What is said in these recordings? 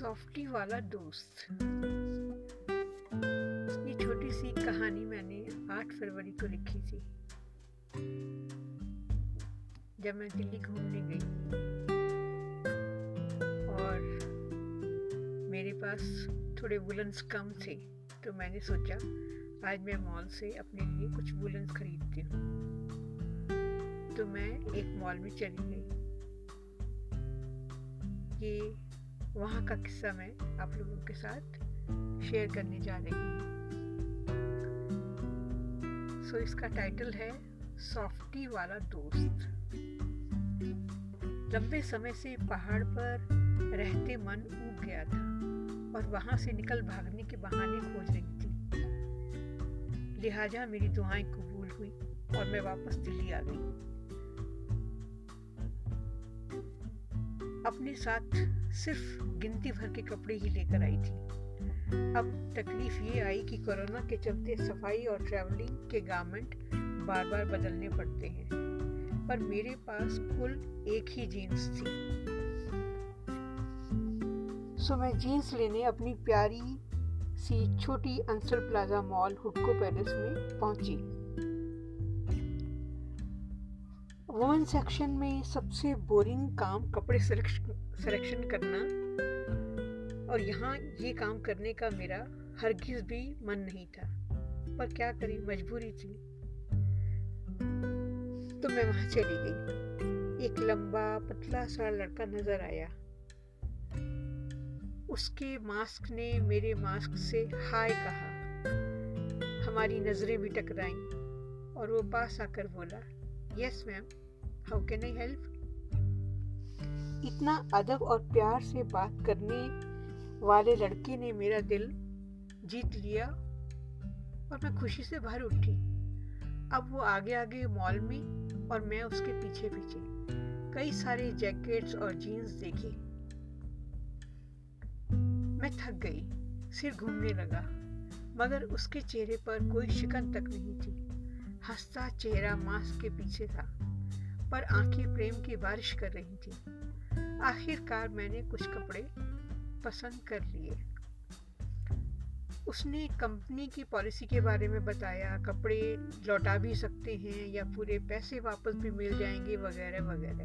Softy वाला दोस्त ये छोटी सी कहानी मैंने 8 फरवरी को लिखी थी जब मैं दिल्ली घूमने गई और मेरे पास थोड़े वुलन्स कम थे तो मैंने सोचा आज मैं मॉल से अपने लिए कुछ वुलन्स खरीदती हूँ तो मैं एक मॉल में चली गई ये वहाँ का किस्सा मैं आप लोगों के साथ शेयर करने जा रही हूँ। सो so, इसका टाइटल है सॉफ्टी वाला दोस्त। लंबे समय से पहाड़ पर रहते मन उग गया था और वहाँ से निकल भागने के बहाने खोज रही थी। लिहाजा मेरी दुआएँ कबूल हुई और मैं वापस दिल्ली आ गई। अपने साथ सिर्फ़ गिनती भर के कपड़े ही लेकर आई थी। अब तकलीफ़ ये आई कि कोरोना के चलते सफ़ाई और ट्रैवलिंग के गारमेंट बार बार बदलने पड़ते हैं। पर मेरे पास कुल एक ही जीन्स थी। सो मैं जीन्स लेने अपनी प्यारी सी छोटी Ansal plaza mall Hudco palace में पहुँची। वुमेन सेक्शन में सबसे बोरिंग काम कपड़े सिलेक्शन करना। और यहाँ ये काम करने का मेरा हरगिज भी मन नहीं था। पर क्या करें, मजबूरी थी। तो मैं वहाँ चली गई। एक लंबा पतला सा लड़का नज़र आया। उसके मास्क ने मेरे मास्क से हाय कहा। हमारी नज़रें भी टकराई और वो पास आकर बोला yes ma'am how can I help इतना अदब और प्यार से बात करने वाले लड़के ने मेरा दिल जीत लिया और मैं खुशी से भर उठी। अब वो आगे आगे मॉल में और मैं उसके पीछे पीछे कई सारे जैकेट्स और जीन्स देखे। मैं थक गई, सिर घूमने लगा, मगर उसके चेहरे पर कोई शिकन तक नहीं थी। हंसता चेहरा मास्क के पीछे था। पर आँखें प्रेम की बारिश कर रही थी। आखिरकार मैंने कुछ कपड़े पसंद कर लिए। उसने कंपनी की पॉलिसी के बारे में बताया, कपड़े लौटा भी सकते हैं या पूरे पैसे वापस भी मिल जाएँगे, वगैरह वगैरह।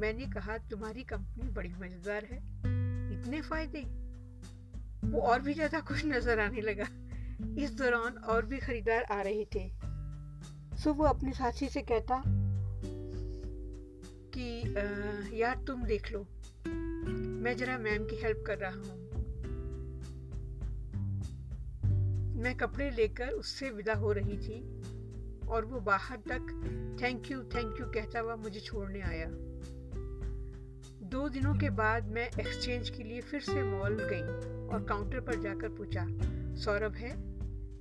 मैंने कहा, तुम्हारी कंपनी बड़ी मज़ेदार है, इतने फ़ायदे? वो और भी ज़्यादा खुश नज़र आने लगा। इस दौरान और भी खरीदार आ रहे थे। सो वो अपने साथी से कहता कि यार तुम देख लो। मैं जरा मैम की हेल्प कर रहा हूँ। मैं कपड़े लेकर उससे विदा हो रही थी और वो बाहर तक थैंक यू थैंक यू कहता हुआ मुझे छोड़ने आया। दो दिनों के बाद मैं एक्सचेंज के लिए फिर से मॉल गई और काउंटर पर जाकर पूछा, सौरभ है?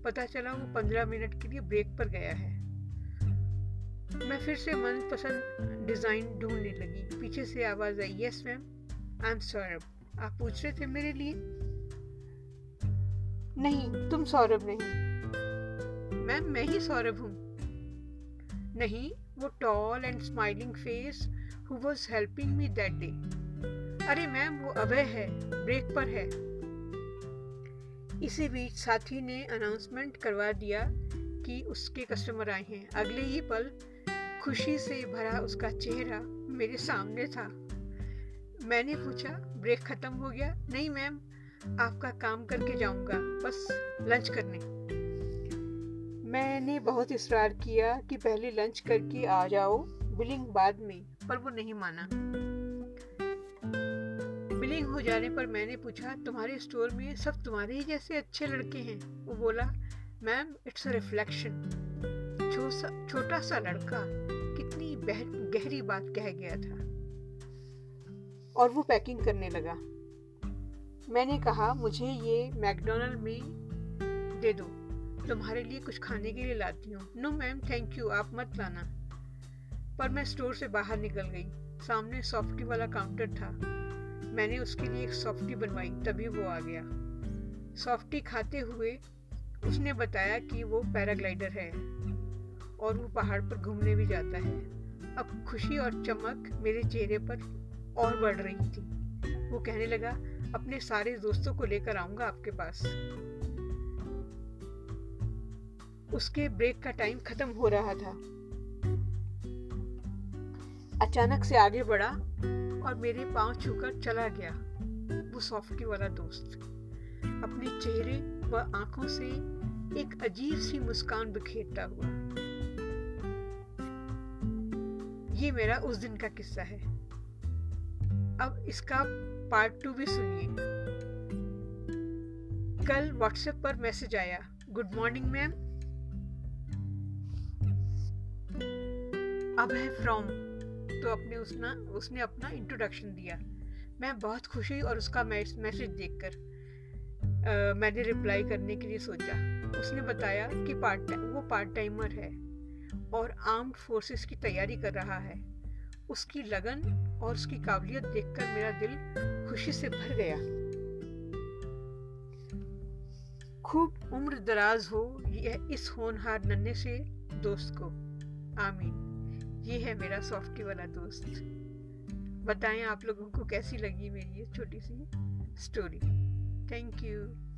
पता चला वो पंद्रह मिनट के लिए ब्रेक पर गया है। मैं फिर से मनपसंद डिज़ाइन ढूँढने लगी। पीछे से आवाज़ आई yes ma'am. I am Saurabh. आप पूछ रहे थे मेरे लिए? नहीं तुम सौरभ नहीं। मैम मैं ही सौरभ हूँ। नहीं वो tall and smiling face who was helping me that day अरे मैम वो अभय है ब्रेक पर है। इसी बीच साथी ने अनाउंसमेंट करवा दिया कि उसके कस्टमर आए हैं। अगले ही पल खुशी से भरा उसका चेहरा मेरे सामने था। मैंने पूछा, ब्रेक खत्म हो गया? नहीं मैम, आपका काम करके जाऊँगा, बस लंच करने। मैंने बहुत इसरार किया कि पहले लंच करके आ जाओ, बिलिंग बाद में, पर वो नहीं माना। बिलिंग हो जाने पर मैंने पूछा, तुम्हारे स्टोर में सब तुम्हारे ही जैसे अच्छे लड़के हैं? वो बोला, मैम, इट्स अ रिफ्लेक्शन। छोटा सा लड़का कितनी गहरी बात कह गया था। और वो पैकिंग करने लगा। मैंने कहा, मुझे ये मैकडोनल्ड में दे दो। तुम्हारे लिए कुछ खाने के लिए लाती हूँ। नो मैम, थैंक यू, आप मत लाना। पर मैं स्टोर से बाहर निकल गई। सामने सॉफ्टी वाला काउंटर था। मैंने उसके लिए एक सॉफ्टी बनवाई, तभी वो आ गया। सॉफ्टी खाते हुए उसने बताया कि वो पैराग्लाइडर है। और वो पहाड़ पर घूमने भी जाता है। अब खुशी और चमक मेरे चेहरे पर और बढ़ रही थी। वो कहने लगा, अपने सारे दोस्तों को लेकर आऊँगा आपके पास। उसके ब्रेक का टाइम खत्म हो रहा था। अचानक से आगे बढ़ा और मेरे पाँव छूकर चला गया, वो सॉफ्टी वाला दोस्त। अपने चेहरे व आँखों से एक अजीब सी मुस्कान बिखेरता हुआ। ये मेरा उस दिन का किस्सा है। अब इसका पार्ट टू भी सुनिए। कल व्हाट्सएप पर मैसेज आया। गुड मॉर्निंग मैम अब है फ्रॉम तो अपने उसना, उसने अपना इंट्रोडक्शन दिया। मैं बहुत खुश हुई और उसका मैसेज देखकर मैंने रिप्लाई करने के लिए सोचा। उसने बताया कि पार्ट वो पार्ट टाइमर है। और आर्म्ड फोर्सेस की तैयारी कर रहा है। उसकी लगन और उसकी काबिलियत देखकर मेरा दिल खुशी से भर गया। खूब उम्र दराज हो यह इस होनहार नन्हे से दोस्त को। आमीन। ये है मेरा सॉफ्टी वाला दोस्त। बताएँ आप लोगों को कैसी लगी मेरी ये छोटी सी स्टोरी थैंक यू